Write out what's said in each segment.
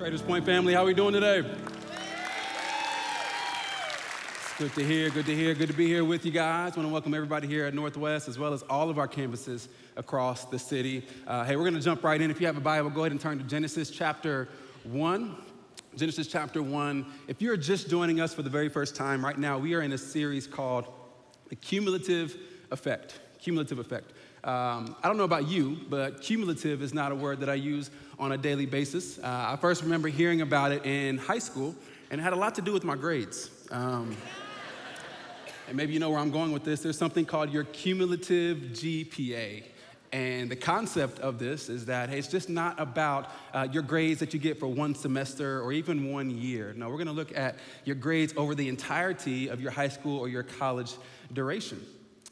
Traders Point family, how are we doing today? It's good to hear, good to hear, good to be here with you guys. I want to welcome everybody here at Northwest as well as all of our campuses across the city. Uh, hey, we're going to jump right in. If you have a Bible, go ahead and turn to Genesis chapter 1. Genesis chapter 1. If you're just joining us for the very first time, right now we are in a series called The Cumulative Effect. Cumulative Effect. Um, I don't know about you, but cumulative is not a word that I use on a daily basis. Uh, I first remember hearing about it in high school, and it had a lot to do with my grades. Um, and maybe you know where I'm going with this. There's something called your cumulative GPA. And the concept of this is that hey, it's just not about uh, your grades that you get for one semester or even one year. No, we're gonna look at your grades over the entirety of your high school or your college duration.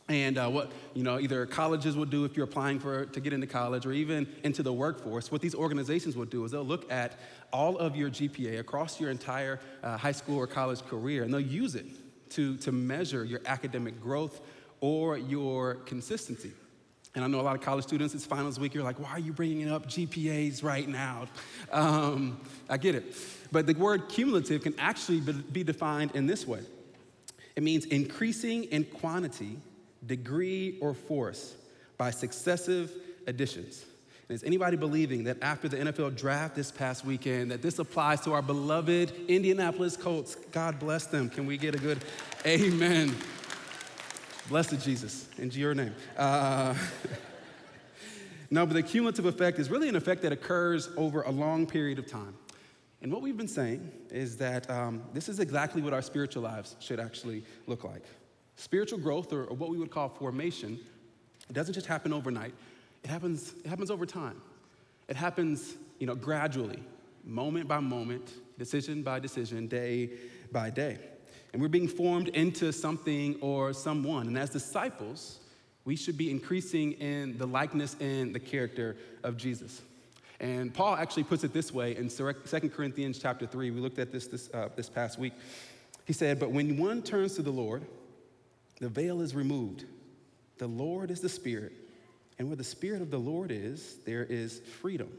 And uh, what you know, either colleges will do if you're applying for to get into college, or even into the workforce. What these organizations will do is they'll look at all of your GPA across your entire uh, high school or college career, and they'll use it to to measure your academic growth or your consistency. And I know a lot of college students, it's finals week, you're like, why are you bringing up GPAs right now? Um, I get it. But the word cumulative can actually be defined in this way it means increasing in quantity degree, or force by successive additions. And is anybody believing that after the NFL draft this past weekend, that this applies to our beloved Indianapolis Colts? God bless them. Can we get a good amen? Blessed Jesus, in your name. Uh, no, but the cumulative effect is really an effect that occurs over a long period of time. And what we've been saying is that um, this is exactly what our spiritual lives should actually look like. Spiritual growth, or, or what we would call formation, it doesn't just happen overnight. It happens, it happens over time. It happens, you know, gradually, moment by moment, decision by decision, day by day. And we're being formed into something or someone. And as disciples, we should be increasing in the likeness and the character of Jesus. And Paul actually puts it this way in 2 Corinthians chapter 3. We looked at this this, uh, this past week. He said, But when one turns to the Lord, the veil is removed. The Lord is the Spirit. And where the Spirit of the Lord is, there is freedom.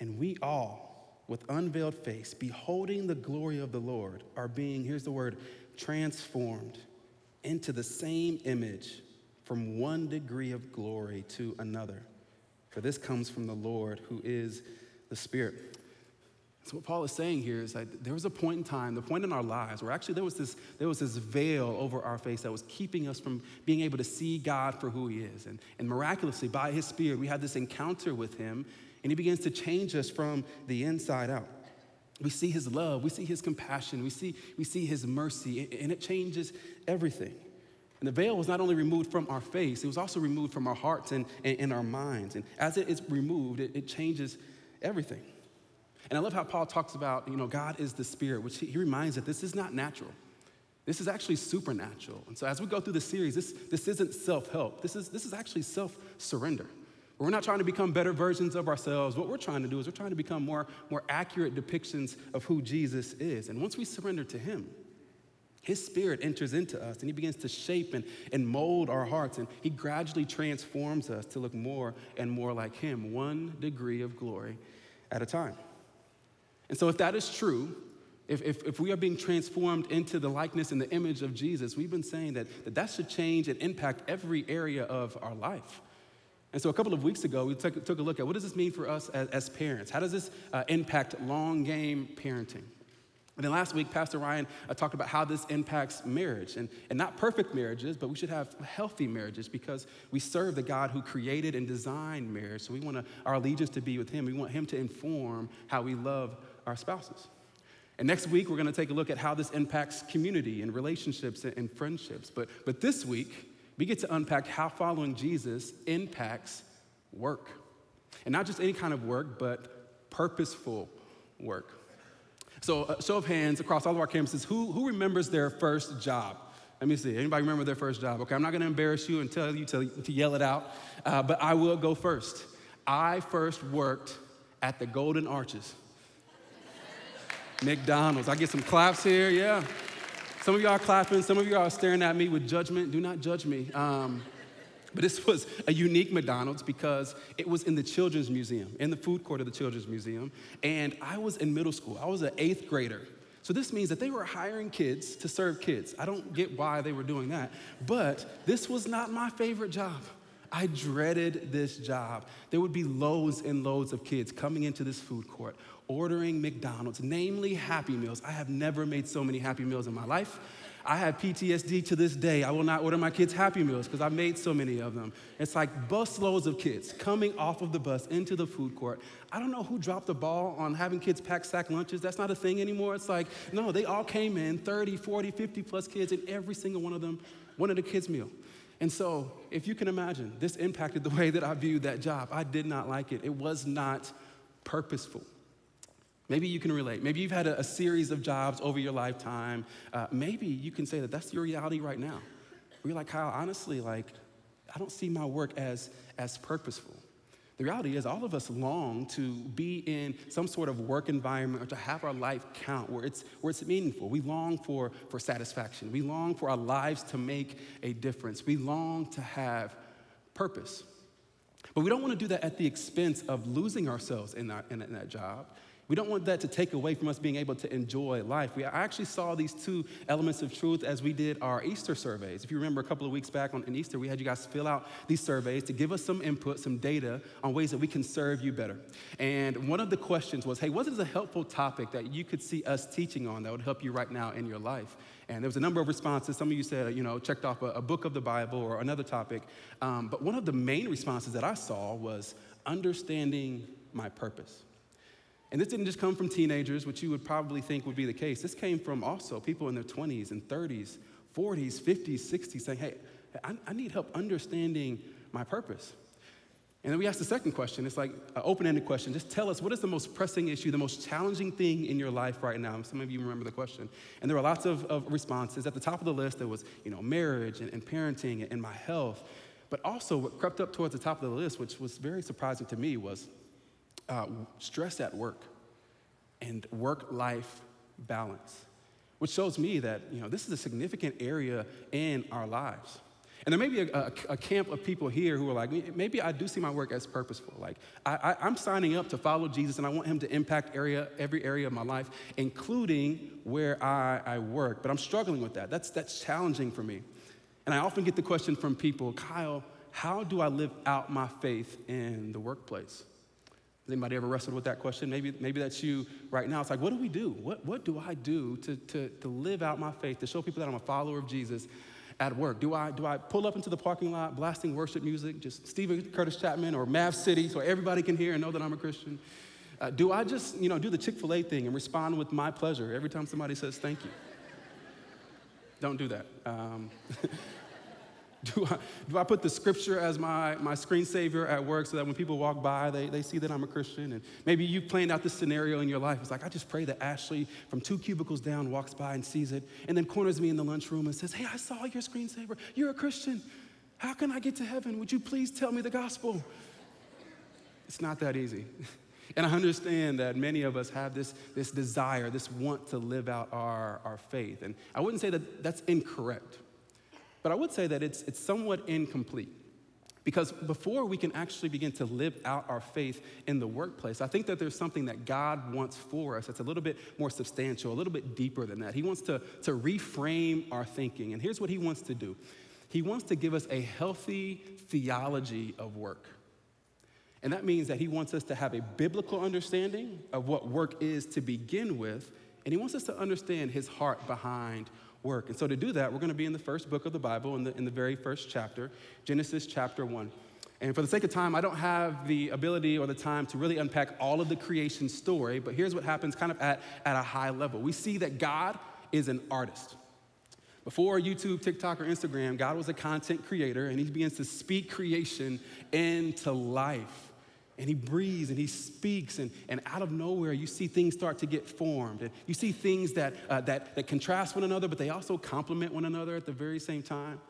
And we all, with unveiled face, beholding the glory of the Lord, are being, here's the word, transformed into the same image from one degree of glory to another. For this comes from the Lord who is the Spirit. So what Paul is saying here is that there was a point in time, the point in our lives where actually there was this, there was this veil over our face that was keeping us from being able to see God for who he is. And, and miraculously, by his spirit, we had this encounter with him, and he begins to change us from the inside out. We see his love, we see his compassion, we see, we see his mercy, and it changes everything. And the veil was not only removed from our face, it was also removed from our hearts and, and, and our minds. And as it is removed, it, it changes everything. And I love how Paul talks about, you know, God is the Spirit, which he, reminds us that this is not natural. This is actually supernatural. And so as we go through the series, this, this isn't self-help. This is, this is actually self-surrender. We're not trying to become better versions of ourselves. What we're trying to do is we're trying to become more, more accurate depictions of who Jesus is. And once we surrender to him, his spirit enters into us and he begins to shape and, and mold our hearts. And he gradually transforms us to look more and more like him, one degree of glory at a time. And so, if that is true, if, if, if, we are being transformed into the likeness and the image of Jesus, we've been saying that, that that should change and impact every area of our life. And so, a couple of weeks ago, we took, took a look at what does this mean for us as, as parents? How does this uh, impact long game parenting? And then last week, Pastor Ryan uh, talked about how this impacts marriage. And, and not perfect marriages, but we should have healthy marriages because we serve the God who created and designed marriage. So we want our allegiance to be with Him. We want Him to inform how we love our spouses. And next week, we're going to take a look at how this impacts community and relationships and friendships. But, but this week, we get to unpack how following Jesus impacts work. And not just any kind of work, but purposeful work. So, uh, show of hands across all of our campuses, who, who remembers their first job? Let me see. Anybody remember their first job? Okay, I'm not going to embarrass you and tell you to, to yell it out, uh, but I will go first. I first worked at the Golden Arches. McDonald's. I get some claps here, yeah. Some of y'all are clapping, some of y'all are staring at me with judgment. Do not judge me. Um, But this was a unique McDonald's because it was in the Children's Museum, in the food court of the Children's Museum. And I was in middle school, I was an eighth grader. So this means that they were hiring kids to serve kids. I don't get why they were doing that, but this was not my favorite job. I dreaded this job. There would be loads and loads of kids coming into this food court, ordering McDonald's, namely Happy Meals. I have never made so many Happy Meals in my life. I have PTSD to this day. I will not order my kids Happy Meals because I've made so many of them. It's like busloads of kids coming off of the bus into the food court. I don't know who dropped the ball on having kids pack sack lunches. That's not a thing anymore. It's like, no, they all came in 30, 40, 50 plus kids, and every single one of them wanted a kid's meal. And so, if you can imagine, this impacted the way that I viewed that job. I did not like it, it was not purposeful. Maybe you can relate. Maybe you've had a, a series of jobs over your lifetime. Uh, maybe you can say that that's your reality right now. You're like, Kyle, honestly, like, I don't see my work as, as purposeful. The reality is, all of us long to be in some sort of work environment or to have our life count where it's, where it's meaningful. We long for, for satisfaction. We long for our lives to make a difference. We long to have purpose. But we don't want to do that at the expense of losing ourselves in, our, in, in that job. We don't want that to take away from us being able to enjoy life. We actually saw these two elements of truth as we did our Easter surveys. If you remember a couple of weeks back on Easter, we had you guys fill out these surveys to give us some input, some data on ways that we can serve you better. And one of the questions was, hey, what is a helpful topic that you could see us teaching on that would help you right now in your life? And there was a number of responses. Some of you said, you know, checked off a, a book of the Bible or another topic. Um, but one of the main responses that I saw was understanding my purpose. And this didn't just come from teenagers, which you would probably think would be the case. This came from also people in their 20s and 30s, 40s, 50s, 60s saying, hey, I, I need help understanding my purpose. And then we asked the second question. It's like an open ended question. Just tell us what is the most pressing issue, the most challenging thing in your life right now? Some of you remember the question. And there were lots of, of responses. At the top of the list, there was you know, marriage and, and parenting and, and my health. But also, what crept up towards the top of the list, which was very surprising to me, was uh, stress at work and work life balance, which shows me that you know, this is a significant area in our lives. And there may be a, a, a, camp of people here who are like, maybe I do see my work as purposeful. Like, I, am signing up to follow Jesus and I want him to impact area, every area of my life, including where I, I work. But I'm struggling with that. That's, that's challenging for me. And I often get the question from people Kyle, how do I live out my faith in the workplace? Has anybody ever wrestled with that question? Maybe, maybe that's you right now. It's like, what do we do? What, what do I do to, to, to live out my faith, to show people that I'm a follower of Jesus at work? Do I, do I pull up into the parking lot blasting worship music, just Steven Curtis Chapman or Mav City so everybody can hear and know that I'm a Christian? Uh, do I just, you know, do the Chick-fil-A thing and respond with my pleasure every time somebody says thank you? Don't do that. Um, Do I, do I put the scripture as my, my screensaver at work so that when people walk by, they, they see that I'm a Christian? And maybe you've planned out this scenario in your life. It's like, I just pray that Ashley from two cubicles down walks by and sees it and then corners me in the lunchroom and says, Hey, I saw your screensaver. You're a Christian. How can I get to heaven? Would you please tell me the gospel? It's not that easy. And I understand that many of us have this, this desire, this want to live out our, our faith. And I wouldn't say that that's incorrect. But I would say that it's, it's somewhat incomplete. Because before we can actually begin to live out our faith in the workplace, I think that there's something that God wants for us that's a little bit more substantial, a little bit deeper than that. He wants to, to reframe our thinking. And here's what He wants to do He wants to give us a healthy theology of work. And that means that He wants us to have a biblical understanding of what work is to begin with, and He wants us to understand His heart behind work. And so to do that, we're going to be in the first book of the Bible, in the, in the very first chapter, Genesis chapter 1. And for the sake of time, I don't have the ability or the time to really unpack all of the creation story, but here's what happens kind of at, at a high level. We see that God is an artist. Before YouTube, TikTok, or Instagram, God was a content creator and he begins to speak creation into life and he breathes and he speaks and, and out of nowhere you see things start to get formed. And you see things that, uh, that, that contrast one another but they also complement one another at the very same time.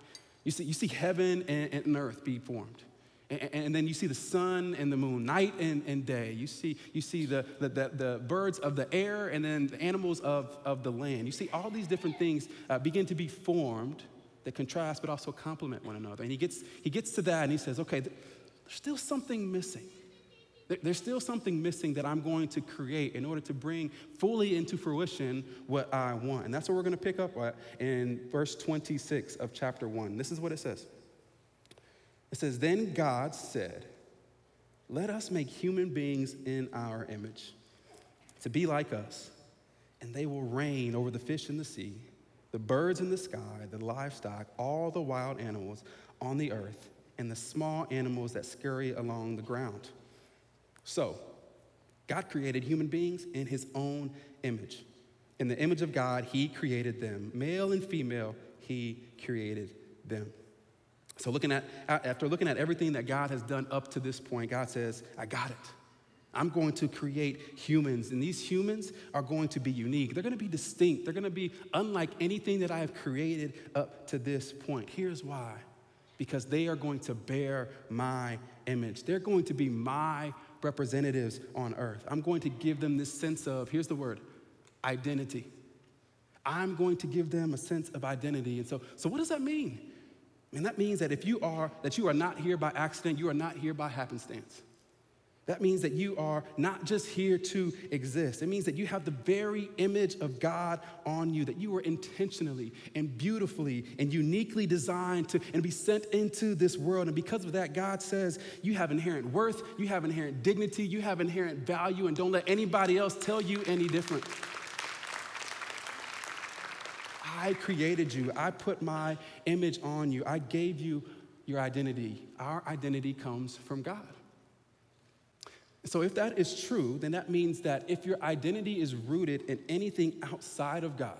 You see, you see heaven and, and earth be formed. And, and, then you see the sun and the moon night and, and day. You see, you see the, the, the, the, birds of the air and then the animals of, of the land. You see all these different things uh, begin to be formed that contrast but also complement one another. And he gets, he gets to that and he says, okay, there's still something missing. There's still something missing that I'm going to create in order to bring fully into fruition what I want. And that's what we're going to pick up at in verse 26 of chapter 1. This is what it says It says, Then God said, Let us make human beings in our image, to be like us, and they will reign over the fish in the sea, the birds in the sky, the livestock, all the wild animals on the earth, and the small animals that scurry along the ground. So, God created human beings in his own image. In the image of God, he created them. Male and female, he created them. So, looking at, after looking at everything that God has done up to this point, God says, I got it. I'm going to create humans, and these humans are going to be unique. They're going to be distinct. They're going to be unlike anything that I have created up to this point. Here's why because they are going to bear my image, they're going to be my representatives on earth. I'm going to give them this sense of, here's the word, identity. I'm going to give them a sense of identity. And so, so what does that mean? And that means that if you are, that you are not here by accident, you are not here by happenstance. That means that you are not just here to exist. It means that you have the very image of God on you, that you were intentionally and beautifully and uniquely designed to and be sent into this world. And because of that, God says you have inherent worth, you have inherent dignity, you have inherent value, and don't let anybody else tell you any different. I created you. I put my image on you. I gave you your identity. Our identity comes from God. So, if that is true, then that means that if your identity is rooted in anything outside of God,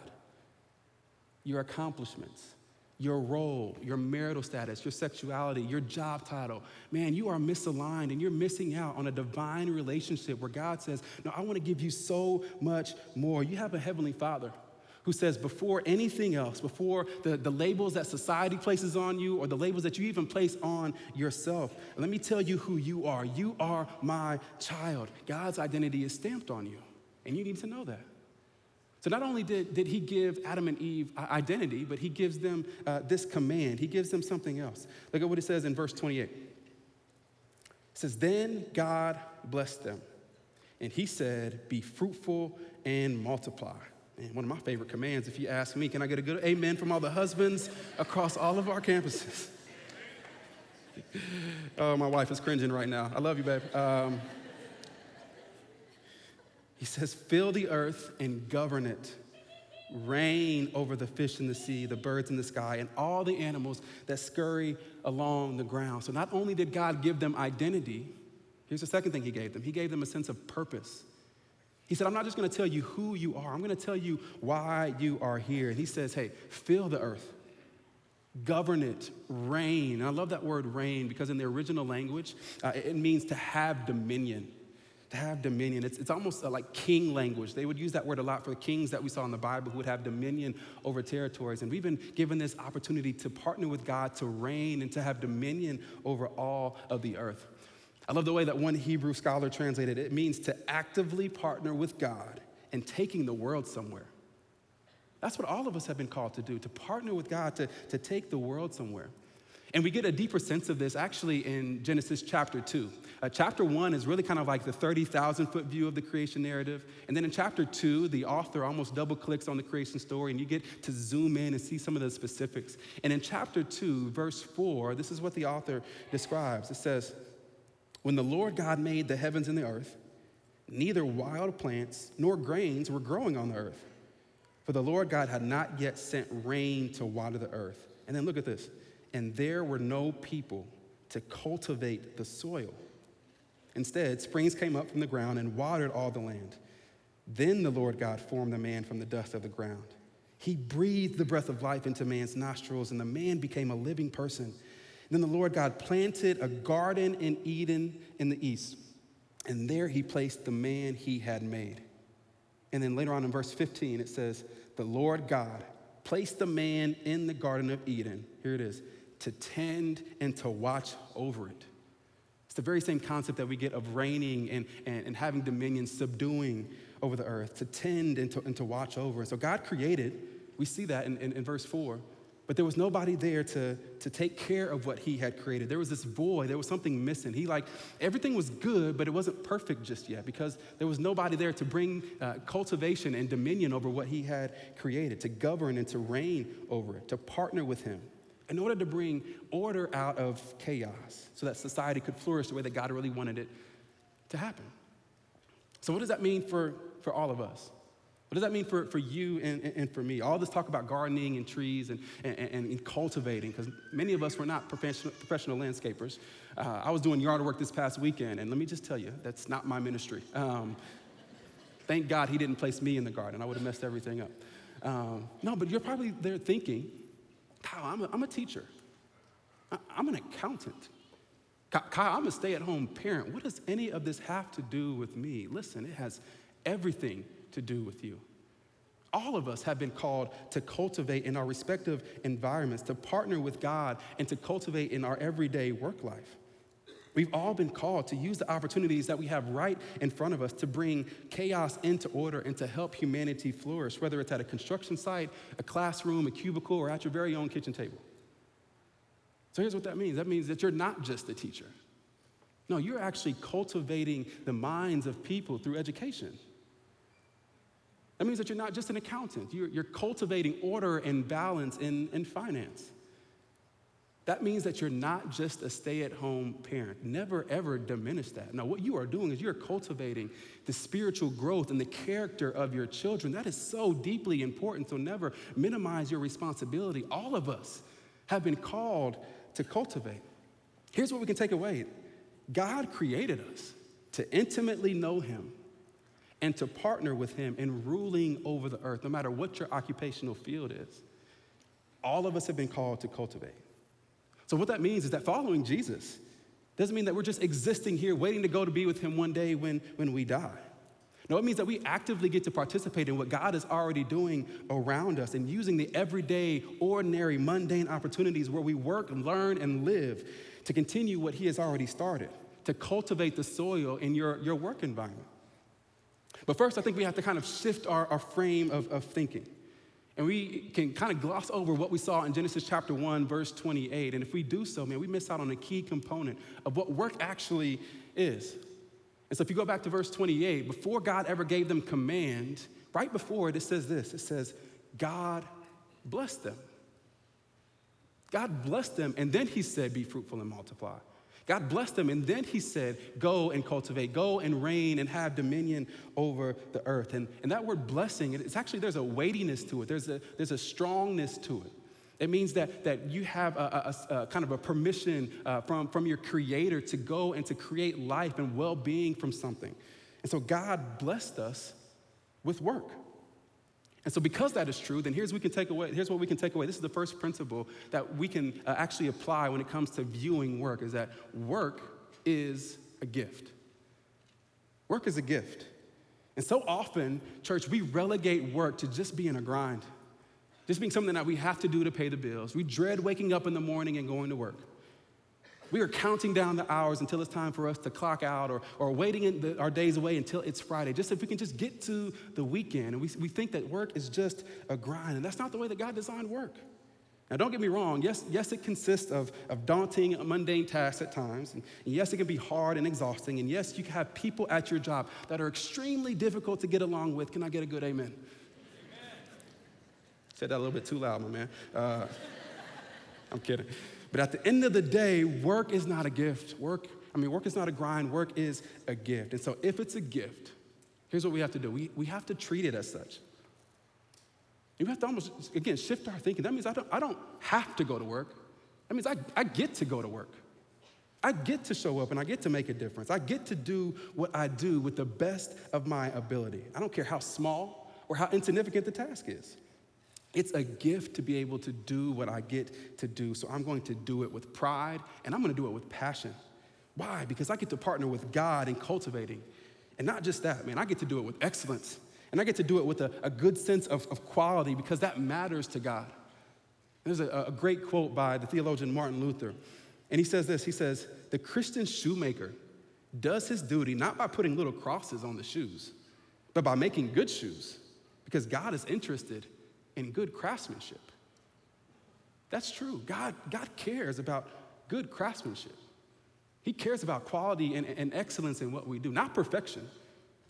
your accomplishments, your role, your marital status, your sexuality, your job title, man, you are misaligned and you're missing out on a divine relationship where God says, No, I want to give you so much more. You have a heavenly father who says, before anything else, before the, the labels that society places on you or the labels that you even place on yourself, let me tell you who you are. You are my child. God's identity is stamped on you, and you need to know that. So, not only did, did he give Adam and Eve identity, but he gives them uh, this command. He gives them something else. Look at what it says in verse 28. It says, Then God blessed them, and he said, Be fruitful and multiply. Man, one of my favorite commands, if you ask me, can I get a good amen from all the husbands across all of our campuses? oh, my wife is cringing right now. I love you, babe. Um, he says, Fill the earth and govern it. Reign over the fish in the sea, the birds in the sky, and all the animals that scurry along the ground. So, not only did God give them identity, here's the second thing He gave them He gave them a sense of purpose. He said, I'm not just going to tell you who you are, I'm going to tell you why you are here. And he says, hey, fill the earth, govern it, reign. And I love that word reign because in the original language, uh, it means to have dominion. To have dominion. It's, it's almost uh, like king language. They would use that word a lot for the kings that we saw in the Bible who would have dominion over territories. And we've been given this opportunity to partner with God to reign and to have dominion over all of the earth. I love the way that one Hebrew scholar translated it. It means to actively partner with God in taking the world somewhere. That's what all of us have been called to do, to partner with God to, to take the world somewhere. And we get a deeper sense of this actually in Genesis chapter 2. Uh, chapter 1 is really kind of like the 30,000 foot view of the creation narrative. And then in chapter 2, the author almost double clicks on the creation story and you get to zoom in and see some of the specifics. And in chapter 2, verse 4, this is what the author describes it says, when the Lord God made the heavens and the earth, neither wild plants nor grains were growing on the earth, for the Lord God had not yet sent rain to water the earth. And then look at this and there were no people to cultivate the soil. Instead, springs came up from the ground and watered all the land. Then the Lord God formed the man from the dust of the ground. He breathed the breath of life into man's nostrils, and the man became a living person. Then the Lord God planted a garden in Eden in the east, and there he placed the man he had made. And then later on in verse 15, it says, The Lord God placed the man in the Garden of Eden, here it is, to tend and to watch over it. It's the very same concept that we get of reigning and, and, and having dominion, subduing over the earth, to tend and to, and to watch over. So God created, we see that in, in, in verse 4, but there was nobody there to, to take care of what he had created. There was this void, there was something missing. He like, everything was good, but it wasn't perfect just yet because there was nobody there to bring uh, cultivation and dominion over what he had created, to govern and to reign over it, to partner with him in order to bring order out of chaos so that society could flourish the way that God really wanted it to happen. So, what does that mean for, for all of us? What does that mean for, for you and, and for me? All this talk about gardening and trees and, and, and cultivating, because many of us were not professional, professional landscapers. Uh, I was doing yard work this past weekend, and let me just tell you, that's not my ministry. Um, thank God he didn't place me in the garden. I would have messed everything up. Um, no, but you're probably there thinking, Kyle, I'm a, I'm a teacher. I, I'm an accountant. Kyle, I'm a stay at home parent. What does any of this have to do with me? Listen, it has everything to do with you. All of us have been called to cultivate in our respective environments, to partner with God, and to cultivate in our everyday work life. We've all been called to use the opportunities that we have right in front of us to bring chaos into order and to help humanity flourish, whether it's at a construction site, a classroom, a cubicle, or at your very own kitchen table. So here's what that means that means that you're not just a teacher. No, you're actually cultivating the minds of people through education. That means that you're not just an accountant, you're, you're cultivating order and balance in, in finance. That means that you're not just a stay at home parent. Never, ever diminish that. Now, what you are doing is you're cultivating the spiritual growth and the character of your children. That is so deeply important, so never minimize your responsibility. All of us have been called to cultivate. Here's what we can take away God created us to intimately know Him and to partner with Him in ruling over the earth, no matter what your occupational field is. All of us have been called to cultivate. So, what that means is that following Jesus doesn't mean that we're just existing here waiting to go to be with Him one day when, when we die. No, it means that we actively get to participate in what God is already doing around us and using the everyday, ordinary, mundane opportunities where we work and learn and live to continue what He has already started, to cultivate the soil in your, your work environment. But first, I think we have to kind of shift our, our frame of, of thinking. And we can kind of gloss over what we saw in Genesis chapter 1, verse 28. And if we do so, man, we miss out on a key component of what work actually is. And so if you go back to verse 28, before God ever gave them command, right before it, it says this it says, God blessed them. God blessed them, and then he said, Be fruitful and multiply. God blessed them, and then he said, Go and cultivate, go and reign and have dominion over the earth. And, and that word blessing, it's actually, there's a weightiness to it, there's a, there's a strongness to it. It means that, that you have a, a, a kind of a permission uh, from, from your creator to go and to create life and well being from something. And so God blessed us with work. And so, because that is true, then here's, we can take away, here's what we can take away. This is the first principle that we can uh, actually apply when it comes to viewing work is that work is a gift. Work is a gift. And so often, church, we relegate work to just being a grind, just being something that we have to do to pay the bills. We dread waking up in the morning and going to work. We are counting down the hours until it's time for us to clock out or, or waiting the, our days away until it's Friday, just if we can just get to the weekend. And we, we think that work is just a grind, and that's not the way that God designed work. Now, don't get me wrong. Yes, yes, it consists of, of daunting, mundane tasks at times. And, and yes, it can be hard and exhausting. And yes, you can have people at your job that are extremely difficult to get along with. Can I get a good amen? amen. Said that a little bit too loud, my man. Uh, I'm kidding. But at the end of the day, work is not a gift. Work, I mean, work is not a grind, work is a gift. And so if it's a gift, here's what we have to do we, we have to treat it as such. You have to almost, again, shift our thinking. That means I don't, I don't have to go to work. That means I, I get to go to work. I get to show up and I get to make a difference. I get to do what I do with the best of my ability. I don't care how small or how insignificant the task is. It's a gift to be able to do what I get to do. So I'm going to do it with pride and I'm going to do it with passion. Why? Because I get to partner with God in cultivating. And not just that, man, I get to do it with excellence. And I get to do it with a, a good sense of, of quality because that matters to God. There's a, a great quote by the theologian Martin Luther. And he says this he says, The Christian shoemaker does his duty not by putting little crosses on the shoes, but by making good shoes because God is interested in good craftsmanship. That's true. God, God cares about good craftsmanship. He cares about quality and, and excellence in what we do, not perfection,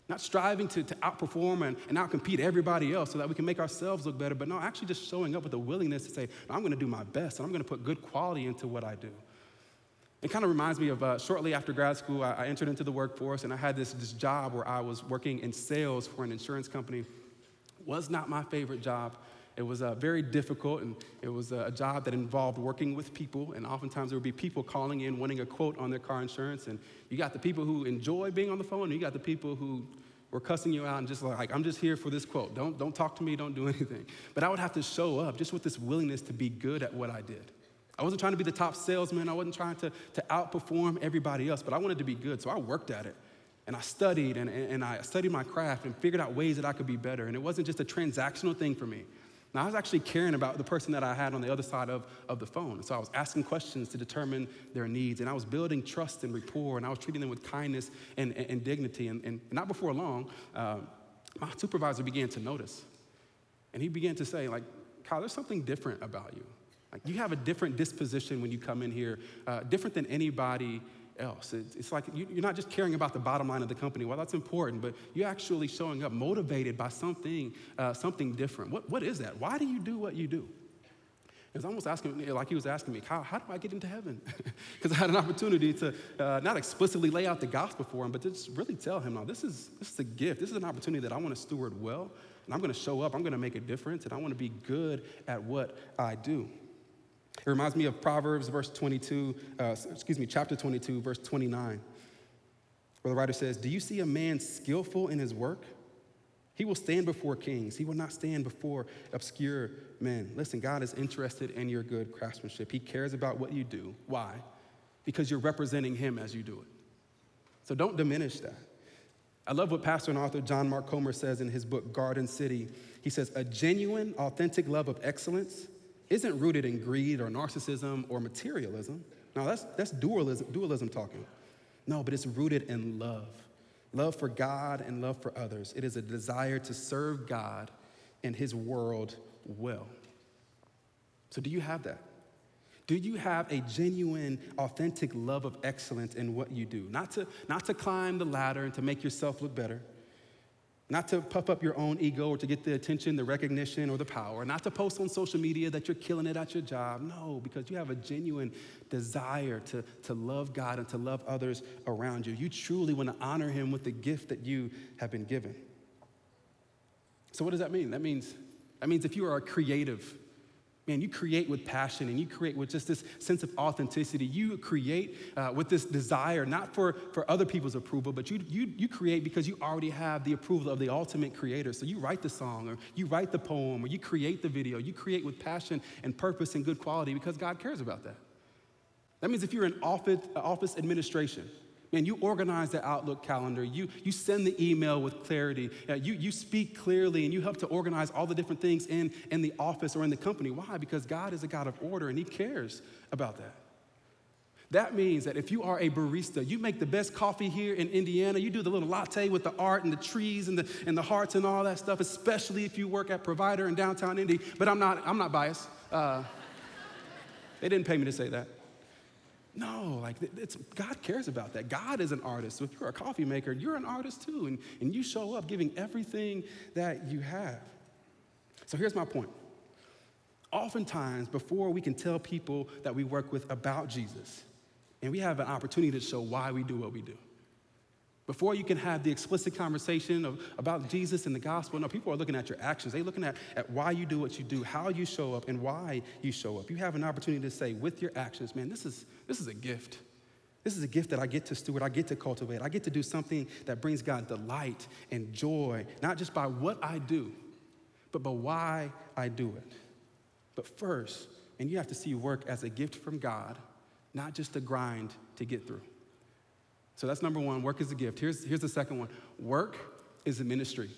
not striving to, to outperform and, and outcompete everybody else so that we can make ourselves look better, but no, actually just showing up with a willingness to say, I'm gonna do my best and I'm gonna put good quality into what I do. It kind of reminds me of uh, shortly after grad school, I, I, entered into the workforce and I had this, this job where I was working in sales for an insurance company. Was not my favorite job. It was uh, very difficult, and it was a job that involved working with people. And oftentimes there would be people calling in wanting a quote on their car insurance. And you got the people who enjoy being on the phone, and you got the people who were cussing you out and just like, I'm just here for this quote. Don't, don't talk to me, don't do anything. But I would have to show up just with this willingness to be good at what I did. I wasn't trying to be the top salesman, I wasn't trying to, to outperform everybody else, but I wanted to be good, so I worked at it. And I studied and, and I studied my craft and figured out ways that I could be better. And it wasn't just a transactional thing for me. Now, I was actually caring about the person that I had on the other side of, of the phone. So I was asking questions to determine their needs, and I was building trust and rapport, and I was treating them with kindness and, and, and dignity. And, and, not before long, uh, my supervisor began to notice. And he began to say, like, Kyle, there's something different about you. Like, you have a different disposition when you come in here, uh, different than anybody else. It's like you're not just caring about the bottom line of the company. Well, that's important, but you're actually showing up motivated by something, uh, something different. What, what is that? Why do you do what you do? It was almost asking, like he was asking me, how, how do I get into heaven? Because I had an opportunity to uh, not explicitly lay out the gospel for him, but just really tell him, no, this is, this is a gift. This is an opportunity that I want to steward well, and I'm going to show up. I'm going to make a difference, and I want to be good at what I do. It reminds me of Proverbs, verse 22, uh, excuse me, chapter 22, verse 29, where the writer says, Do you see a man skillful in his work? He will stand before kings. He will not stand before obscure men. Listen, God is interested in your good craftsmanship. He cares about what you do. Why? Because you're representing Him as you do it. So don't diminish that. I love what pastor and author John Mark Comer says in his book, Garden City. He says, A genuine, authentic love of excellence isn't rooted in greed or narcissism or materialism. Now, that's, that's dualism, dualism talking. No, but it's rooted in love love for God and love for others. It is a desire to serve God and His world well. So, do you have that? Do you have a genuine, authentic love of excellence in what you do? Not to, not to climb the ladder and to make yourself look better, not to puff up your own ego or to get the attention, the recognition, or the power. Not to post on social media that you're killing it at your job. No, because you have a genuine desire to, to love God and to love others around you. You truly want to honor Him with the gift that you have been given. So, what does that mean? That means, that means if you are a creative, Man, you create with passion and you create with just this sense of authenticity. You create uh, with this desire, not for, for other people's approval, but you, you, you create because you already have the approval of the ultimate creator. So you write the song or you write the poem or you create the video. You create with passion and purpose and good quality because God cares about that. That means if you're in office, office administration, Man, you organize the Outlook calendar. You, you send the email with clarity. You, you speak clearly and you help to organize all the different things in, in the office or in the company. Why? Because God is a God of order and He cares about that. That means that if you are a barista, you make the best coffee here in Indiana, you do the little latte with the art and the trees and the, and the hearts and all that stuff, especially if you work at Provider in downtown Indy. But I'm not, I'm not biased. Uh, they didn't pay me to say that. No, like it's, God cares about that. God is an artist. So if you're a coffee maker, you're an artist too, and, and you show up giving everything that you have. So here's my point. Oftentimes, before we can tell people that we work with about Jesus, and we have an opportunity to show why we do what we do. Before you can have the explicit conversation of, about Jesus and the gospel, no, people are looking at your actions. They're looking at, at why you do what you do, how you show up, and why you show up. You have an opportunity to say with your actions, man, this is, this is a gift. This is a gift that I get to steward, I get to cultivate. I get to do something that brings God delight and joy, not just by what I do, but by why I do it. But first, and you have to see work as a gift from God, not just a grind to get through. So that's number one work is a gift. Here's, here's the second one work is a ministry.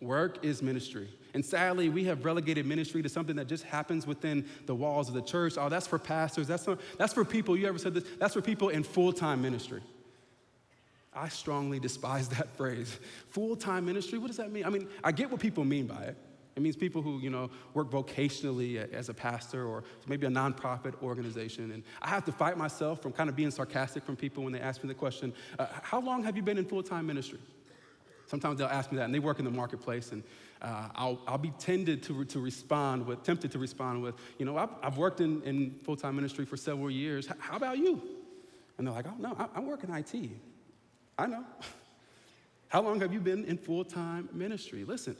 Work is ministry. And sadly, we have relegated ministry to something that just happens within the walls of the church. Oh, that's for pastors. That's, for, that's for people, you ever said this? That's for people in full time ministry. I strongly despise that phrase. Full time ministry, what does that mean? I mean, I get what people mean by it. It means people who, you know, work vocationally as a pastor or maybe a nonprofit organization. And I have to fight myself from kind of being sarcastic from people when they ask me the question, uh, how long have you been in full-time ministry? Sometimes they'll ask me that, and they work in the marketplace, and uh, I'll, I'll be tended to, to respond with, tempted to respond with, you know, I've, I've worked in, in full-time ministry for several years. How about you? And they're like, oh, no, I, I work in IT. I know. How long have you been in full-time ministry? Listen,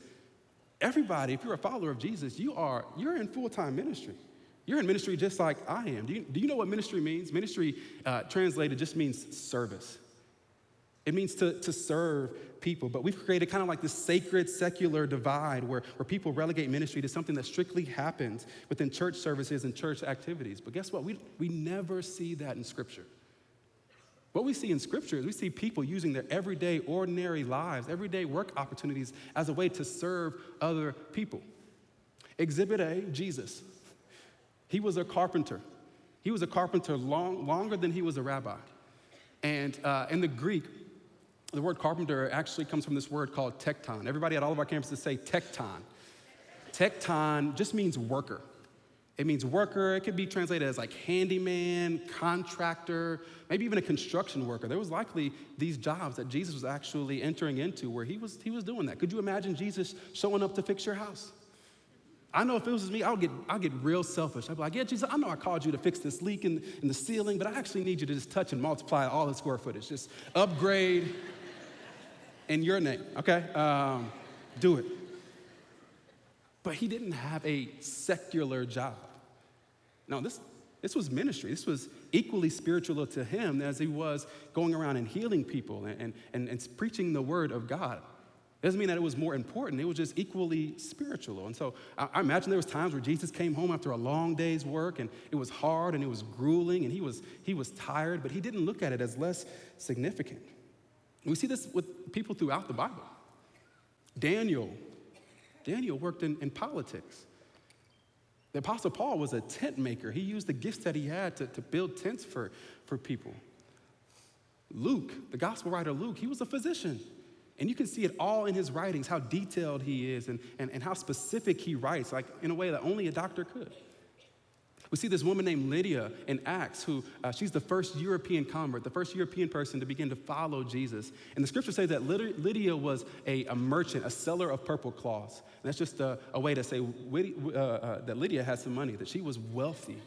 everybody, if you're a follower of Jesus, you are, you're in full-time ministry. You're in ministry just like I am. Do you, do you know what ministry means? Ministry, uh, translated, just means service. It means to, to serve people. But we've created kind of like this sacred secular divide where, where people relegate ministry to something that strictly happens within church services and church activities. But guess what? We, we never see that in Scripture. What we see in Scripture is we see people using their everyday, ordinary lives, everyday work opportunities as a way to serve other people. Exhibit A, Jesus. He was a carpenter. He was a carpenter long, longer than he was a rabbi. And uh, in the Greek, the word carpenter actually comes from this word called tekton. Everybody at all of our campuses say tekton. Tekton just means worker. It means worker. It could be translated as like handyman, contractor, maybe even a construction worker. There was likely these jobs that Jesus was actually entering into where he was, he was doing that. Could you imagine Jesus showing up to fix your house? I know if it was me, I'll get, I'll get real selfish. I'd be like, yeah, Jesus, I know I called you to fix this leak in, in the ceiling, but I actually need you to just touch and multiply all the square footage. Just upgrade in your name, okay? Um, do it. But he didn't have a secular job. No, this, this was ministry. This was equally spiritual to him as he was going around and healing people and, and, and preaching the word of God. It doesn't mean that it was more important. It was just equally spiritual. And so I, I, imagine there was times where Jesus came home after a long day's work and it was hard and it was grueling and he was, he was tired, but he didn't look at it as less significant. We see this with people throughout the Bible. Daniel, Daniel worked in, in politics. The Apostle Paul was a tent maker. He used the gifts that he had to, to build tents for, for people. Luke, the gospel writer Luke, he was a physician. And you can see it all in his writings, how detailed he is and, and, and how specific he writes, like in a way that only a doctor could. We see this woman named Lydia in Acts, who uh, she's the first European convert, the first European person to begin to follow Jesus. And the scriptures say that Lydia was a, a merchant, a seller of purple cloths. And that's just a, a way to say uh, uh, that Lydia had some money, that she was wealthy.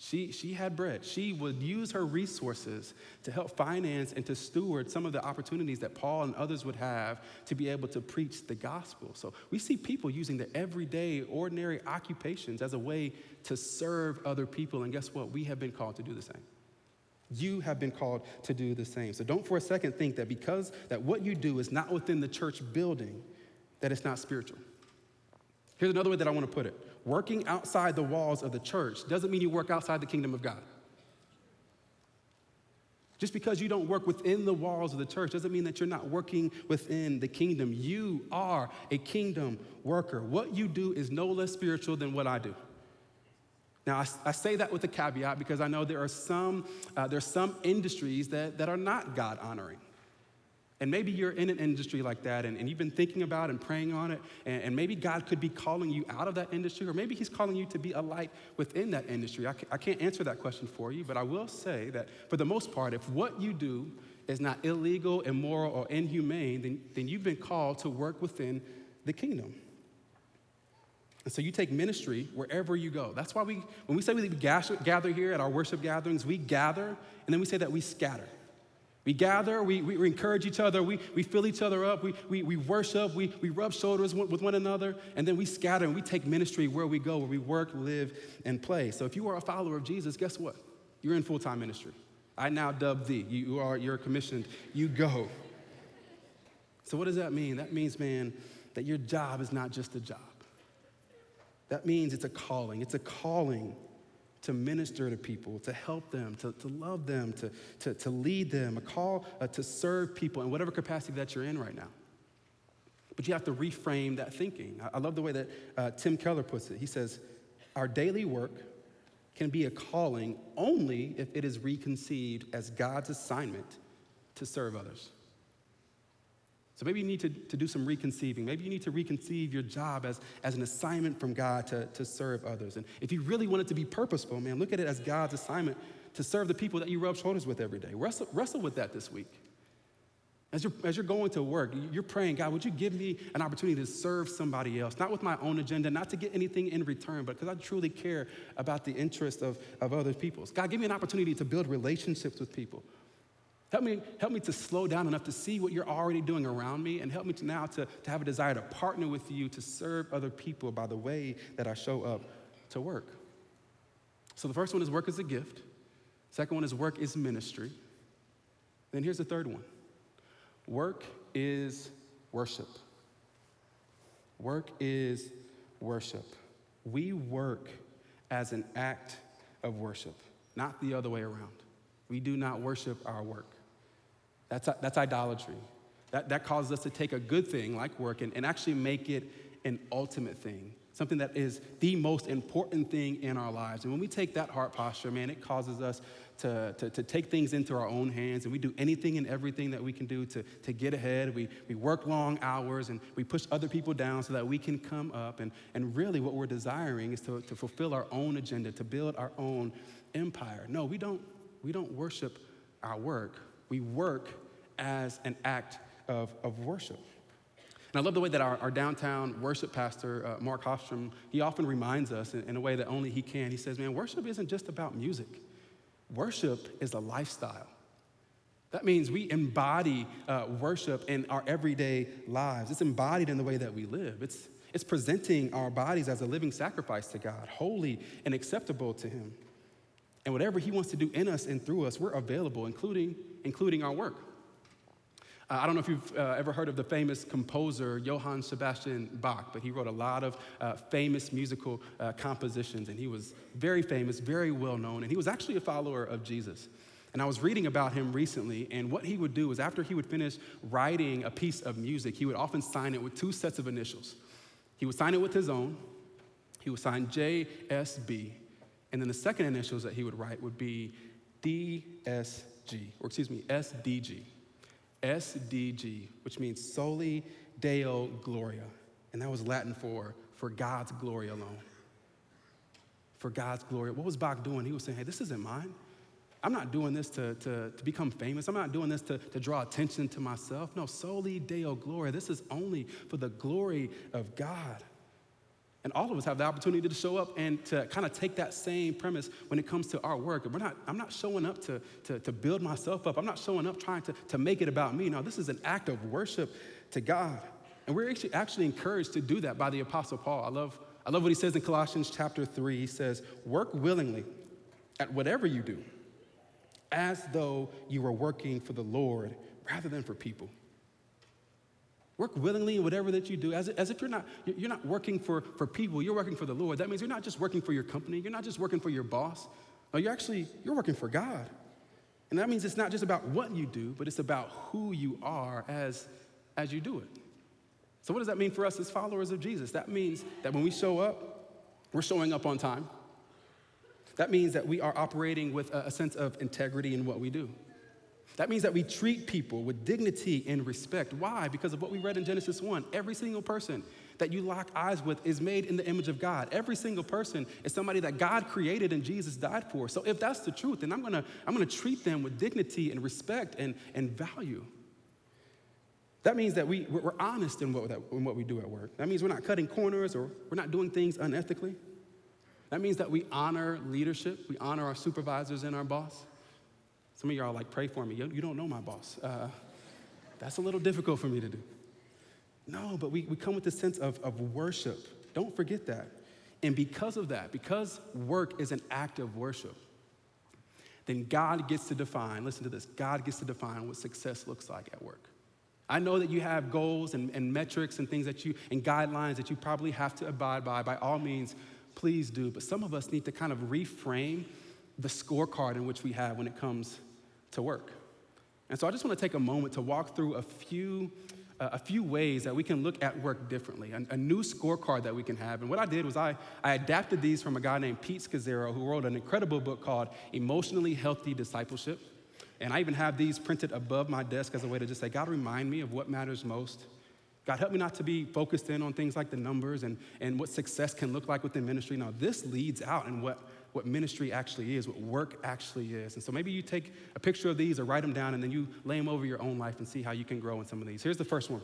She, she had bread. She would use her resources to help finance and to steward some of the opportunities that Paul and others would have to be able to preach the gospel. So we see people using their everyday, ordinary occupations as a way to serve other people. And guess what? We have been called to do the same. You have been called to do the same. So don't for a second think that because that what you do is not within the church building, that it's not spiritual. Here's another way that I want to put it working outside the walls of the church doesn't mean you work outside the kingdom of God. Just because you don't work within the walls of the church doesn't mean that you're not working within the kingdom. You are a kingdom worker. What you do is no less spiritual than what I do. Now, I, I say that with a caveat because I know there are some, uh, there are some industries that, that are not God honoring. And maybe you're in an industry like that and, and you've been thinking about and praying on it, and, and, maybe God could be calling you out of that industry, or maybe He's calling you to be a light within that industry. I, I can't answer that question for you, but I will say that for the most part, if what you do is not illegal, immoral, or inhumane, then, then you've been called to work within the kingdom. And so you take ministry wherever you go. That's why we, when we say we gather here at our worship gatherings, we gather, and then we say that we scatter. We gather, we, we, encourage each other, we, we fill each other up, we, we, we worship, we, we rub shoulders with one another, and then we scatter and we take ministry where we go, where we work, live, and play. So if you are a follower of Jesus, guess what? You're in full time ministry. I now dub thee. You are, you're commissioned. You go. So what does that mean? That means, man, that your job is not just a job. That means it's a calling. It's a calling to minister to people, to help them, to, to love them, to, to, to lead them, a call uh, to serve people in whatever capacity that you're in right now. But you have to reframe that thinking. I, love the way that uh, Tim Keller puts it. He says, Our daily work can be a calling only if it is reconceived as God's assignment to serve others. So maybe you need to, to do some reconceiving. Maybe you need to reconceive your job as, as an assignment from God to, to serve others. And if you really want it to be purposeful, man, look at it as God's assignment to serve the people that you rub shoulders with every day. Wrestle, wrestle with that this week. As you're, as you're going to work, you're praying, God, would you give me an opportunity to serve somebody else? Not with my own agenda, not to get anything in return, but because I truly care about the interest of, of other people's. God, give me an opportunity to build relationships with people. Help me, help me to slow down enough to see what you're already doing around me, and help me to now to, to have a desire to partner with you to serve other people by the way that I show up to work. So the first one is work is a gift. Second one is work is ministry. Then here's the third one work is worship. Work is worship. We work as an act of worship, not the other way around. We do not worship our work. That's, that's idolatry. That, that causes us to take a good thing like work and, and actually make it an ultimate thing, something that is the most important thing in our lives. And when we take that heart posture, man, it causes us to, to, to, take things into our own hands and we do anything and everything that we can do to, to get ahead. We, we work long hours and we push other people down so that we can come up. And, and really, what we're desiring is to, to fulfill our own agenda, to build our own empire. No, we don't, we don't worship our work, we work as an act of, of worship. And I love the way that our, our downtown worship pastor, uh, Mark Hofstrom, he often reminds us in, in, a way that only he can. He says, man, worship isn't just about music. Worship is a lifestyle. That means we embody uh, worship in our everyday lives. It's embodied in the way that we live. It's, it's presenting our bodies as a living sacrifice to God, holy and acceptable to Him. And whatever He wants to do in us and through us, we're available, including, including our work. Uh, I don't know if you've uh, ever heard of the famous composer Johann Sebastian Bach, but he wrote a lot of uh, famous musical uh, compositions, and he was very famous, very well known, and he was actually a follower of Jesus. And I was reading about him recently, and what he would do is after he would finish writing a piece of music, he would often sign it with two sets of initials. He would sign it with his own, he would sign JSB, and then the second initials that he would write would be Or excuse me, SDG. SDG, which means Soli Deo Gloria. And that was Latin for for God's glory alone. For God's glory. What was Bach doing? He was saying, hey, this isn't mine. I'm not doing this to, to, to become famous. I'm not doing this to, to draw attention to myself. No, Soli Deo Gloria. This is only for the glory of God. And all of us have the opportunity to show up and to kind of take that same premise when it comes to our work. We're not, I'm not showing up to, to, to build myself up. I'm not showing up trying to, to make it about me. No, this is an act of worship to God. And we're actually, actually encouraged to do that by the Apostle Paul. I love, I love what he says in Colossians chapter 3. He says, Work willingly at whatever you do, as though you were working for the Lord rather than for people. Work willingly in whatever that you do, as, as if you're not, you're not working for, for people, you're working for the Lord. That means you're not just working for your company, you're not just working for your boss. No, you're actually, you're working for God. And that means it's not just about what you do, but it's about who you are as, as you do it. So what does that mean for us as followers of Jesus? That means that when we show up, we're showing up on time. That means that we are operating with a, a sense of integrity in what we do. That means that we treat people with dignity and respect. Why? Because of what we read in Genesis 1. Every single person that you lock eyes with is made in the image of God. Every single person is somebody that God created and Jesus died for. So if that's the truth, then I'm gonna, I'm gonna treat them with dignity and respect and, and value. That means that we, we're honest in what, in what we do at work. That means we're not cutting corners or we're not doing things unethically. That means that we honor leadership, we honor our supervisors and our boss. Some of y'all like, pray for me. You, don't know my boss. Uh, that's a little difficult for me to do. No, but we, we come with this sense of, of worship. Don't forget that. And because of that, because work is an act of worship, then God gets to define, listen to this, God gets to define what success looks like at work. I know that you have goals and, and metrics and things that you, and guidelines that you probably have to abide by. By all means, please do. But some of us need to kind of reframe the scorecard in which we have when it comes to work. And so I just want to take a moment to walk through a few, uh, a few ways that we can look at work differently, a, a, new scorecard that we can have. And what I did was I, I adapted these from a guy named Pete Scazzero, who wrote an incredible book called Emotionally Healthy Discipleship. And I even have these printed above my desk as a way to just say, God, remind me of what matters most. God, help me not to be focused in on things like the numbers and, and what success can look like within ministry. Now, this leads out in what, what ministry actually is, what work actually is. And so maybe you take a picture of these or write them down and then you lay them over your own life and see how you can grow in some of these. Here's the first one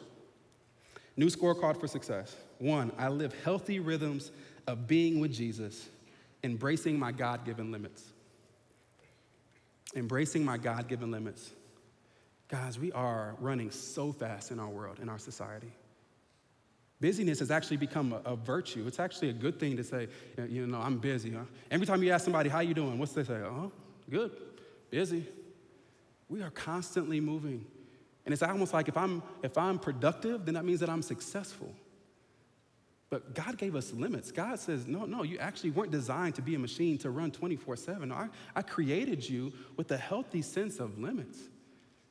New scorecard for success. One, I live healthy rhythms of being with Jesus, embracing my God given limits embracing my God given limits. Guys, we are running so fast in our world, in our society. Busyness has actually become a, a, virtue. It's actually a good thing to say, you know, I'm busy. Huh? Every time you ask somebody, how you doing? What's they say? Oh, good, busy. We are constantly moving. And it's almost like if I'm, if I'm productive, then that means that I'm successful. But God gave us limits. God says, no, no, you actually weren't designed to be a machine to run 24 7. I, I created you with a healthy sense of limits.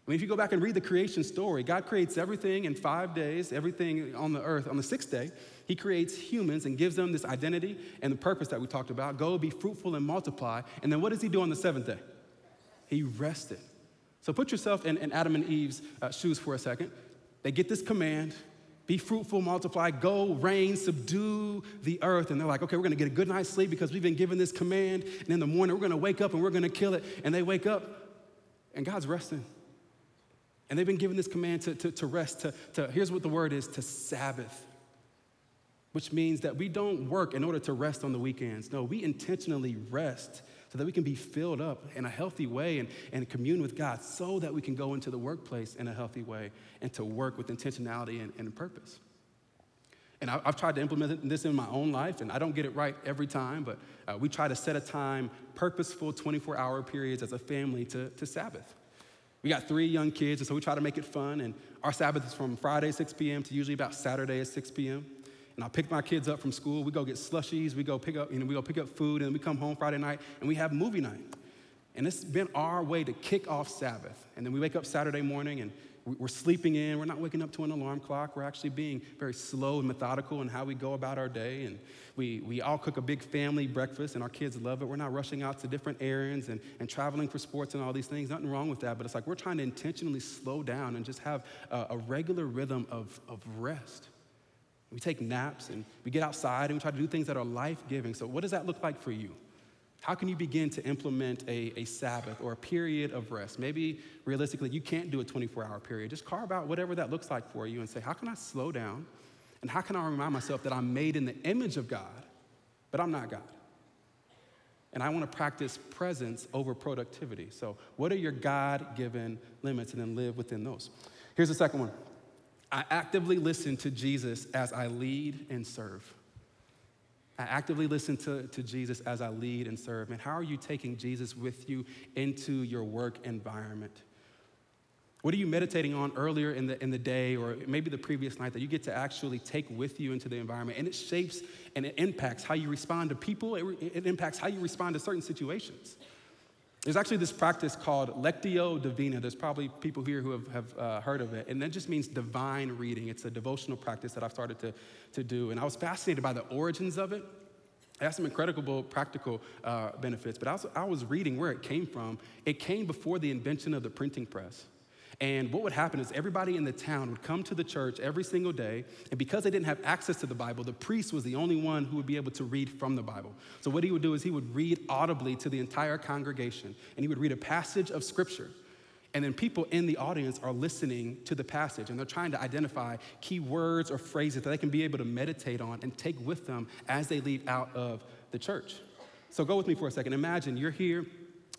I mean, if you go back and read the creation story, God creates everything in five days, everything on the earth. On the sixth day, He creates humans and gives them this identity and the purpose that we talked about go, be fruitful, and multiply. And then what does He do on the seventh day? He rested. So put yourself in, in Adam and Eve's uh, shoes for a second. They get this command be fruitful, multiply, go, reign, subdue the earth. And they're like, okay, we're gonna get a good night's sleep because we've been given this command. And in the morning, we're gonna wake up and we're gonna kill it. And they wake up and God's resting. And they've been given this command to, to, to rest, to, to, here's what the word is, to Sabbath, which means that we don't work in order to rest on the weekends. No, we intentionally rest so that we can be filled up in a healthy way and, and commune with God so that we can go into the workplace in a healthy way and to work with intentionality and, and purpose. And I, have tried to implement this in my own life, and I don't get it right every time, but uh, we try to set a time, purposeful 24 hour periods as a family to, to Sabbath. We got three young kids, and so we try to make it fun. And our Sabbath is from Friday, 6 p.m., to usually about Saturday at 6 p.m and I'll pick my kids up from school. We go get slushies, we go pick up, you know, we go pick up food, and we come home Friday night and we have movie night. And it's been our way to kick off Sabbath. And then we wake up Saturday morning and we're sleeping in. We're not waking up to an alarm clock. We're actually being very slow and methodical in how we go about our day. And we, we all cook a big family breakfast, and our kids love it. We're not rushing out to different errands and, and traveling for sports and all these things. Nothing wrong with that, but it's like we're trying to intentionally slow down and just have a, a regular rhythm of, of rest. We take naps and we get outside and we try to do things that are life giving. So, what does that look like for you? How can you begin to implement a, a Sabbath or a period of rest? Maybe realistically, you can't do a 24 hour period. Just carve out whatever that looks like for you and say, How can I slow down? And how can I remind myself that I'm made in the image of God, but I'm not God? And I want to practice presence over productivity. So, what are your God given limits? And then live within those. Here's the second one I actively listen to Jesus as I lead and serve. I actively listen to, to Jesus as I lead and serve. And how are you taking Jesus with you into your work environment? What are you meditating on earlier in the, in the day or maybe the previous night that you get to actually take with you into the environment? And it shapes and it impacts how you respond to people, it, it impacts how you respond to certain situations. There's actually this practice called Lectio Divina. There's probably people here who have, have uh, heard of it. And that just means divine reading. It's a devotional practice that I've started to, to do. And I was fascinated by the origins of it. It has some incredible practical uh, benefits. But I was, I was reading where it came from. It came before the invention of the printing press. And what would happen is everybody in the town would come to the church every single day. And because they didn't have access to the Bible, the priest was the only one who would be able to read from the Bible. So what he would do is he would read audibly to the entire congregation. And he would read a passage of scripture. And then people in the audience are listening to the passage and they're trying to identify key words or phrases that they can be able to meditate on and take with them as they leave out of the church. So go with me for a second. Imagine you're here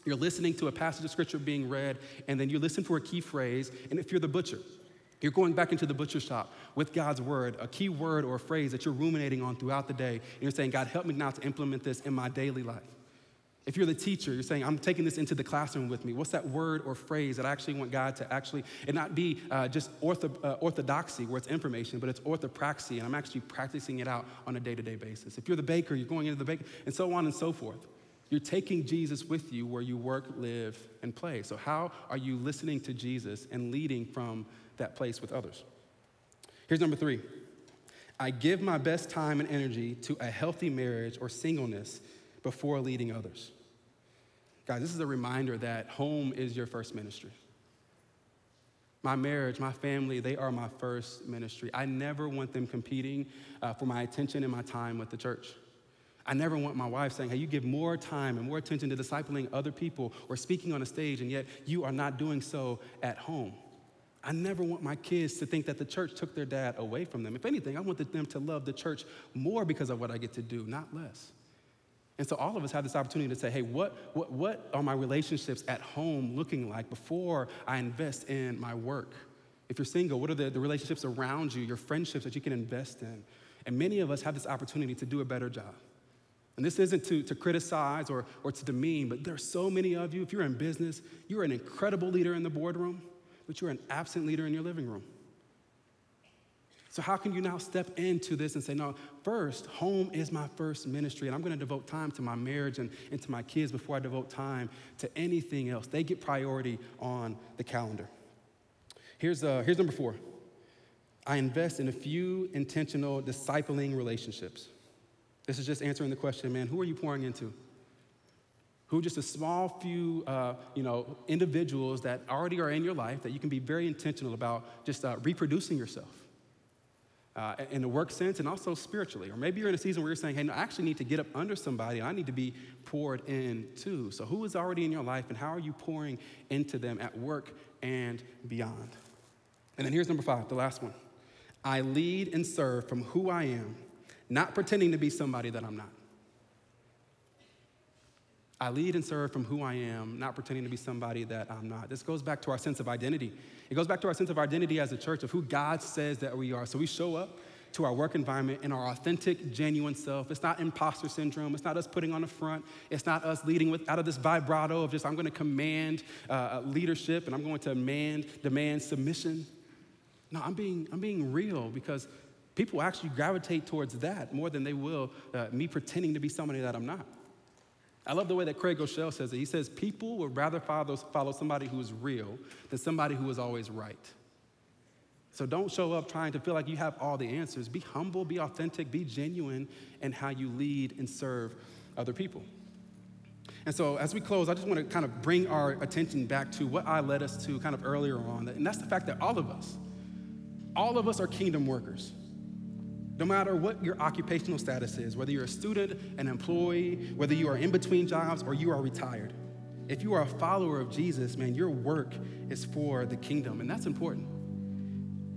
you're listening to a passage of scripture being read, and then you listen for a key phrase. And if you're the butcher, you're going back into the butcher shop with God's word, a key word or a phrase that you're ruminating on throughout the day. And you're saying, God, help me now to implement this in my daily life. If you're the teacher, you're saying, I'm taking this into the classroom with me. What's that word or phrase that I actually want God to actually, and not be uh, just ortho, uh, orthodoxy where it's information, but it's orthopraxy, and I'm actually practicing it out on a day to day basis. If you're the baker, you're going into the baker, and so on and so forth. You're taking Jesus with you where you work, live, and play. So, how are you listening to Jesus and leading from that place with others? Here's number three I give my best time and energy to a healthy marriage or singleness before leading others. Guys, this is a reminder that home is your first ministry. My marriage, my family, they are my first ministry. I never want them competing uh, for my attention and my time with the church. I never want my wife saying, hey, you give more time and more attention to discipling other people or speaking on a stage, and yet you are not doing so at home. I never want my kids to think that the church took their dad away from them. If anything, I want them to love the church more because of what I get to do, not less. And so all of us have this opportunity to say, hey, what, what, what are my relationships at home looking like before I invest in my work? If you're single, what are the, the relationships around you, your friendships that you can invest in? And many of us have this opportunity to do a better job. And this isn't to, to criticize or, or to demean, but there are so many of you. If you're in business, you're an incredible leader in the boardroom, but you're an absent leader in your living room. So, how can you now step into this and say, no, first, home is my first ministry, and I'm gonna devote time to my marriage and, and to my kids before I devote time to anything else? They get priority on the calendar. Here's, uh, here's number four I invest in a few intentional discipling relationships. This is just answering the question, man, who are you pouring into? Who just a small few, uh, you know, individuals that already are in your life that you can be very intentional about just uh, reproducing yourself uh, in the work sense and also spiritually. Or maybe you're in a season where you're saying, hey, no, I actually need to get up under somebody I need to be poured in too. So, who is already in your life and how are you pouring into them at work and beyond? And then here's number five, the last one I lead and serve from who I am, not pretending to be somebody that I'm not. I lead and serve from who I am, not pretending to be somebody that I'm not. This goes back to our sense of identity. It goes back to our sense of identity as a church of who God says that we are. So we show up to our work environment in our authentic, genuine self. It's not imposter syndrome. It's not us putting on the front. It's not us leading with out of this vibrato of just I'm going to command uh, leadership and I'm going to demand demand submission. No, I'm being I'm being real because people actually gravitate towards that more than they will uh, me pretending to be somebody that I'm not. I love the way that Craig Groeschel says it. He says, People would rather follow, follow somebody who is real than somebody who is always right. So don't show up trying to feel like you have all the answers. Be humble, be authentic, be genuine in how you lead and serve other people. And so, as we close, I just want to kind of bring our attention back to what I led us to kind of earlier on, and that's the fact that all of us, all of us are kingdom workers. No matter what your occupational status is, whether you're a student, an employee, whether you are in between jobs, or you are retired, if you are a follower of Jesus, man, your work is for the kingdom, and that's important.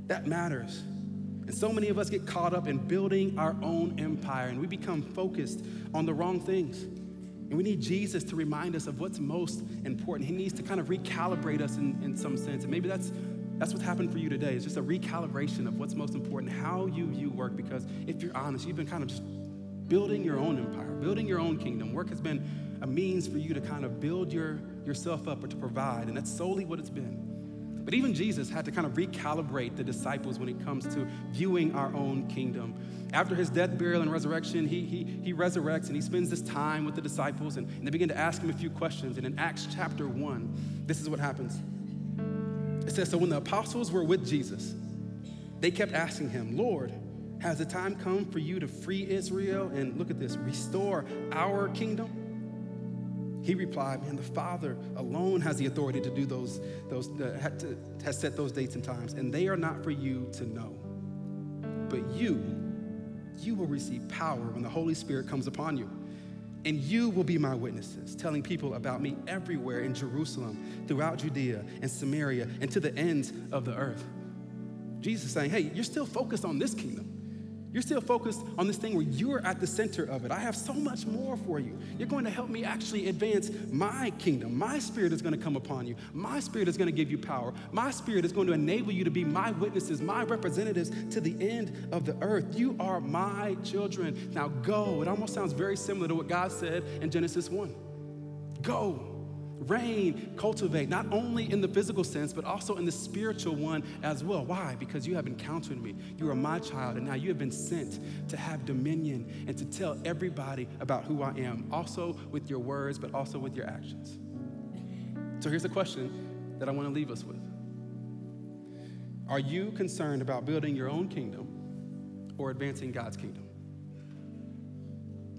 That matters. And so many of us get caught up in building our own empire, and we become focused on the wrong things. And we need Jesus to remind us of what's most important. He needs to kind of recalibrate us in, in some sense. And maybe that's that's what's happened for you today. It's just a recalibration of what's most important, how you view work. Because if you're honest, you've been kind of building your own empire, building your own kingdom. Work has been a means for you to kind of build your, yourself up or to provide, and that's solely what it's been. But even Jesus had to kind of recalibrate the disciples when it comes to viewing our own kingdom. After his death, burial, and resurrection, he, he, he resurrects and he spends this time with the disciples, and, and they begin to ask him a few questions. And in Acts chapter 1, this is what happens. It says, So when the apostles were with Jesus, they kept asking him, Lord, has the time come for you to free Israel and look at this, restore our kingdom? He replied, Man, the Father alone has the authority to do those, those uh, to, has set those dates and times, and they are not for you to know. But you, you will receive power when the Holy Spirit comes upon you and you will be my witnesses, telling people about me everywhere in Jerusalem, throughout Judea and Samaria, and to the ends of the earth. Jesus saying, hey, you're still focused on this kingdom. You're still focused on this thing where you're at the center of it. I have so much more for you. You're going to help me actually advance my kingdom. My spirit is going to come upon you. My spirit is going to give you power. My spirit is going to enable you to be my witnesses, my representatives to the end of the earth. You are my children. Now go. It almost sounds very similar to what God said in Genesis 1. Go reign, cultivate, not only in the physical sense, but also in the spiritual one as well. Why? Because you have encountered me. You are my child, and now you have been sent to have dominion and to tell everybody about who I am, also with your words, but also with your actions. So here's a question that I want to leave us with Are you concerned about building your own kingdom or advancing God's kingdom?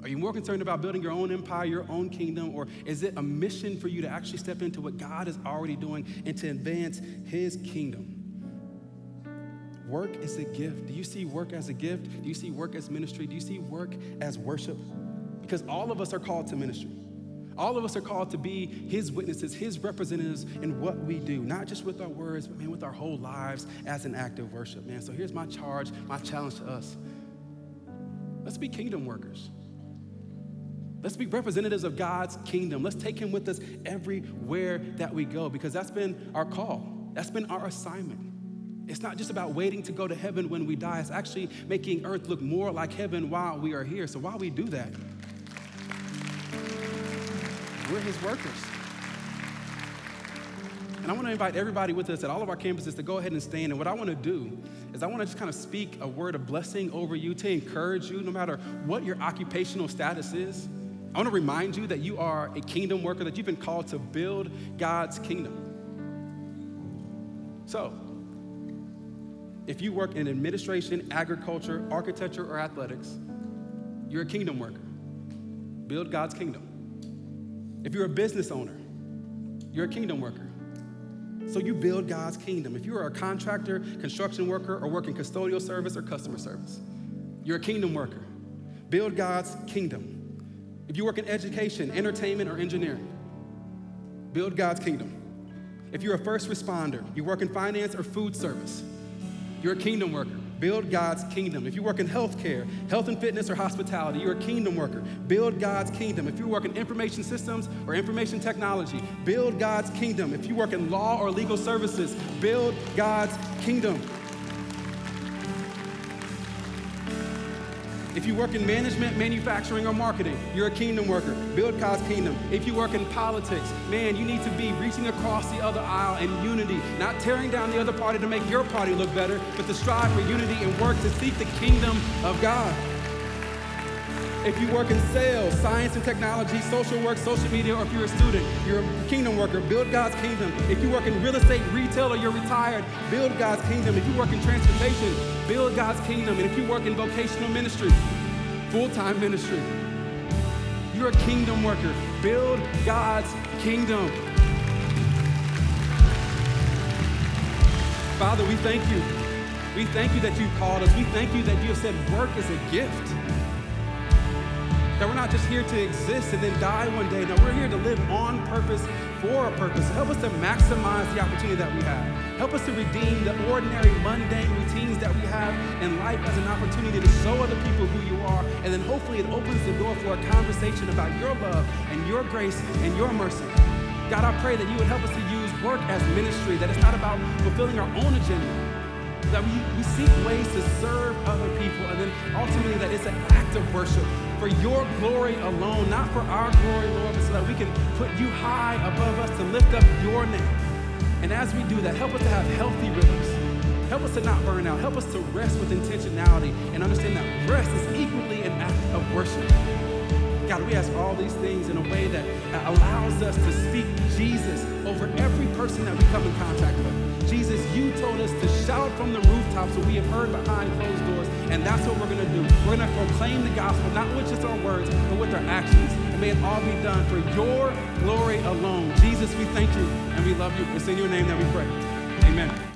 Are you more concerned about building your own empire, your own kingdom, or is it a mission for you to actually step into what God is already doing and to advance His kingdom? Work is a gift. Do you see work as a gift? Do you see work as ministry? Do you see work as worship? Because all of us are called to ministry. All of us are called to be His witnesses, His representatives in what we do, not just with our words, but man, with our whole lives as an act of worship, man. So here's my charge, my challenge to us. Let's be kingdom workers. Let's be representatives of God's kingdom. Let's take Him with us everywhere that we go because that's been our call, that's been our assignment. It's not just about waiting to go to heaven when we die, it's actually making earth look more like heaven while we are here. So while we do that, we're His workers. And I want to invite everybody with us at all of our campuses to go ahead and stand. And what I want to do is I want to just kind of speak a word of blessing over you to encourage you, no matter what your occupational status is. I want to remind you that you are a kingdom worker, that you've been called to build God's kingdom. So, if you work in administration, agriculture, architecture, or athletics, you're a kingdom worker. Build God's kingdom. If you're a business owner, you're a kingdom worker. So you build God's kingdom. If you are a contractor, construction worker, or work in custodial service or customer service, you're a kingdom worker. Build God's kingdom. If you work in education, entertainment, or engineering, build God's kingdom. If you're a first responder, you work in finance or food service, you're a kingdom worker. Build God's kingdom. If you work in healthcare, health and fitness, or hospitality, you're a kingdom worker. Build God's kingdom. If you work in information systems or information technology, build God's kingdom. If you work in law or legal services, build God's kingdom. If you work in management, manufacturing, or marketing, you're a kingdom worker. Build God's kingdom. If you work in politics, man, you need to be reaching across the other aisle in unity, not tearing down the other party to make your party look better, but to strive for unity and work to seek the kingdom of God. If you work in sales, science and technology, social work, social media, or if you're a student, you're a kingdom worker, build God's kingdom. If you work in real estate, retail, or you're retired, build God's kingdom. If you work in transportation, build God's kingdom. And if you work in vocational ministry, full time ministry, you're a kingdom worker. Build God's kingdom. Father, we thank you. We thank you that you've called us. We thank you that you have said work is a gift. That we're not just here to exist and then die one day. No, we're here to live on purpose for a purpose. Help us to maximize the opportunity that we have. Help us to redeem the ordinary, mundane routines that we have in life as an opportunity to show other people who you are. And then hopefully it opens the door for a conversation about your love and your grace and your mercy. God, I pray that you would help us to use work as ministry, that it's not about fulfilling our own agenda, that we, we seek ways to serve other people, and then ultimately that it's an act of worship for your glory alone, not for our glory, Lord, but so that we can put you high above us to lift up your name. And as we do that, help us to have healthy rhythms. Help us to not burn out. Help us to rest with intentionality and understand that rest is equally an act of worship. God, we ask all these things in a way that allows us to speak Jesus over every person that we come in contact with. Jesus, you told us to shout from the rooftops what we have heard behind closed doors, and that's what we're going to do. We're going to proclaim the gospel, not with just our words, but with our actions. And may it all be done for your glory alone. Jesus, we thank you and we love you. It's in your name that we pray. Amen.